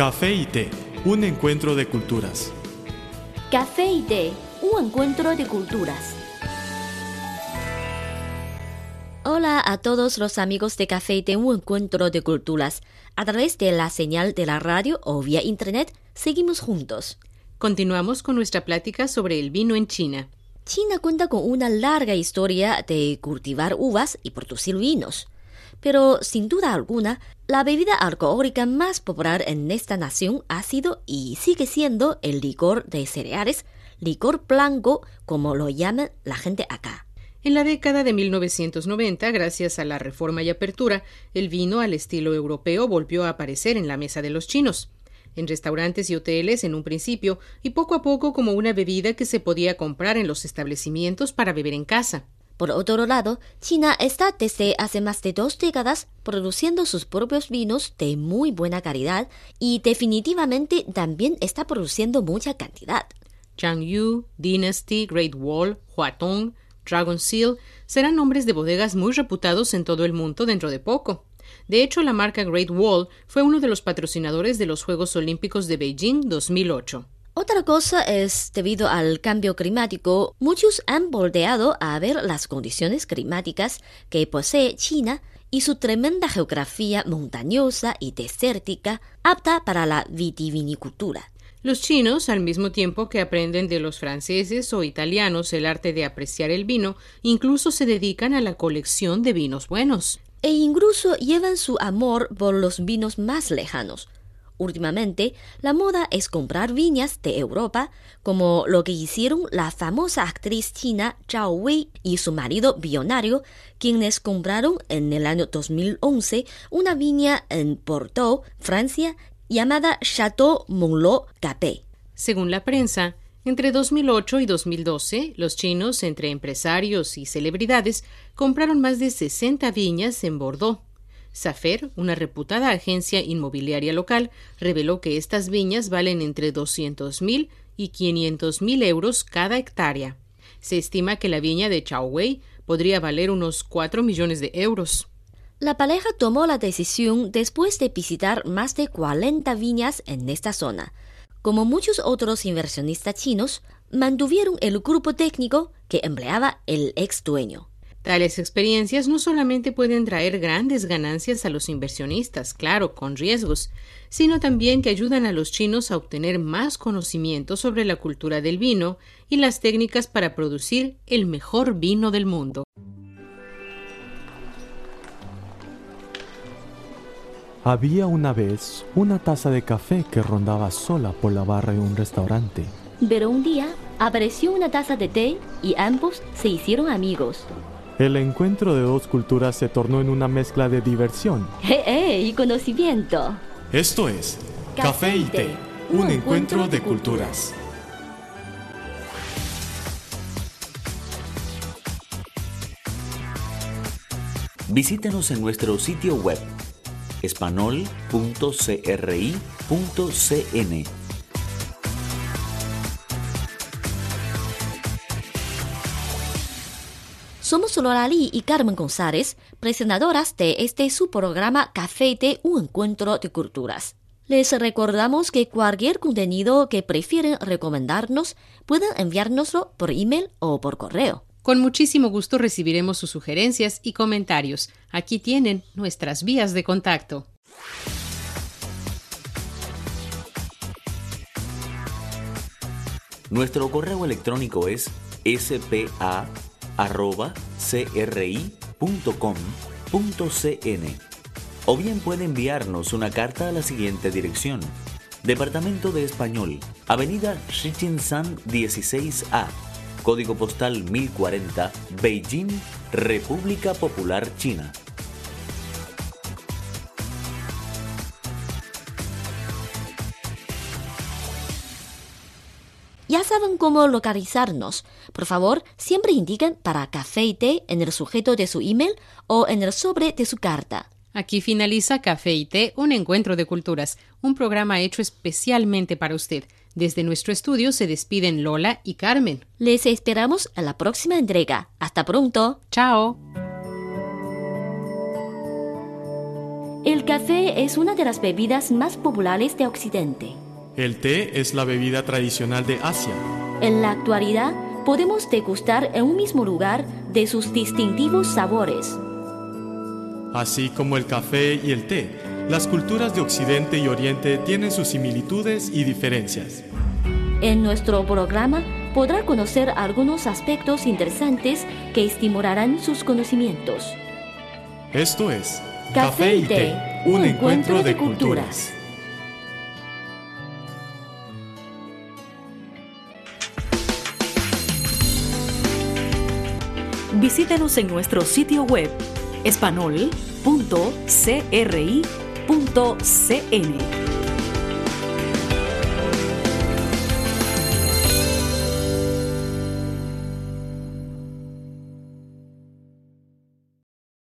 Café y té, un encuentro de culturas. Café y té, un encuentro de culturas. Hola a todos los amigos de Café y té, un encuentro de culturas. A través de la señal de la radio o vía internet, seguimos juntos. Continuamos con nuestra plática sobre el vino en China. China cuenta con una larga historia de cultivar uvas y producir vinos. Pero sin duda alguna, la bebida alcohólica más popular en esta nación ha sido y sigue siendo el licor de cereales, licor blanco, como lo llaman la gente acá. En la década de 1990, gracias a la reforma y apertura, el vino al estilo europeo volvió a aparecer en la mesa de los chinos en restaurantes y hoteles en un principio y poco a poco como una bebida que se podía comprar en los establecimientos para beber en casa. Por otro lado, China está desde hace más de dos décadas produciendo sus propios vinos de muy buena calidad y definitivamente también está produciendo mucha cantidad. Changyu, Dynasty, Great Wall, Huatong, Dragon Seal serán nombres de bodegas muy reputados en todo el mundo dentro de poco. De hecho, la marca Great Wall fue uno de los patrocinadores de los Juegos Olímpicos de Beijing 2008. Otra cosa es, debido al cambio climático, muchos han volteado a ver las condiciones climáticas que posee China y su tremenda geografía montañosa y desértica, apta para la vitivinicultura. Los chinos, al mismo tiempo que aprenden de los franceses o italianos el arte de apreciar el vino, incluso se dedican a la colección de vinos buenos. E incluso llevan su amor por los vinos más lejanos. Últimamente, la moda es comprar viñas de Europa, como lo que hicieron la famosa actriz china Zhao Wei y su marido billonario, quienes compraron en el año 2011 una viña en Porto, Francia, llamada Chateau Monlo Capet. Según la prensa, entre 2008 y 2012, los chinos, entre empresarios y celebridades, compraron más de 60 viñas en Bordeaux. Safer, una reputada agencia inmobiliaria local, reveló que estas viñas valen entre 200.000 y 500.000 euros cada hectárea. Se estima que la viña de Wei podría valer unos 4 millones de euros. La pareja tomó la decisión después de visitar más de 40 viñas en esta zona. Como muchos otros inversionistas chinos, mantuvieron el grupo técnico que empleaba el ex dueño. Tales experiencias no solamente pueden traer grandes ganancias a los inversionistas, claro, con riesgos, sino también que ayudan a los chinos a obtener más conocimiento sobre la cultura del vino y las técnicas para producir el mejor vino del mundo. Había una vez una taza de café que rondaba sola por la barra de un restaurante. Pero un día apareció una taza de té y ambos se hicieron amigos. El encuentro de dos culturas se tornó en una mezcla de diversión. ¡Eh, eh! Y conocimiento. Esto es Café y Té, un encuentro de culturas. Visítenos en nuestro sitio web espanol.cri.cn Somos Lorali y Carmen González, presentadoras de este su programa Café de un encuentro de culturas. Les recordamos que cualquier contenido que prefieren recomendarnos pueden enviárnoslo por email o por correo. Con muchísimo gusto recibiremos sus sugerencias y comentarios. Aquí tienen nuestras vías de contacto. Nuestro correo electrónico es spa cri.com.cn o bien puede enviarnos una carta a la siguiente dirección. Departamento de Español, Avenida San 16A, Código Postal 1040, Beijing, República Popular China. Ya saben cómo localizarnos. Por favor, siempre indiquen para café y té en el sujeto de su email o en el sobre de su carta. Aquí finaliza Café y Té, un encuentro de culturas, un programa hecho especialmente para usted. Desde nuestro estudio se despiden Lola y Carmen. Les esperamos a la próxima entrega. Hasta pronto. Chao. El café es una de las bebidas más populares de Occidente. El té es la bebida tradicional de Asia. En la actualidad, podemos degustar en un mismo lugar de sus distintivos sabores. Así como el café y el té, las culturas de Occidente y Oriente tienen sus similitudes y diferencias. En nuestro programa podrá conocer algunos aspectos interesantes que estimularán sus conocimientos. Esto es Café y Té, un encuentro de culturas. Visítenos en nuestro sitio web espanol.cri.cn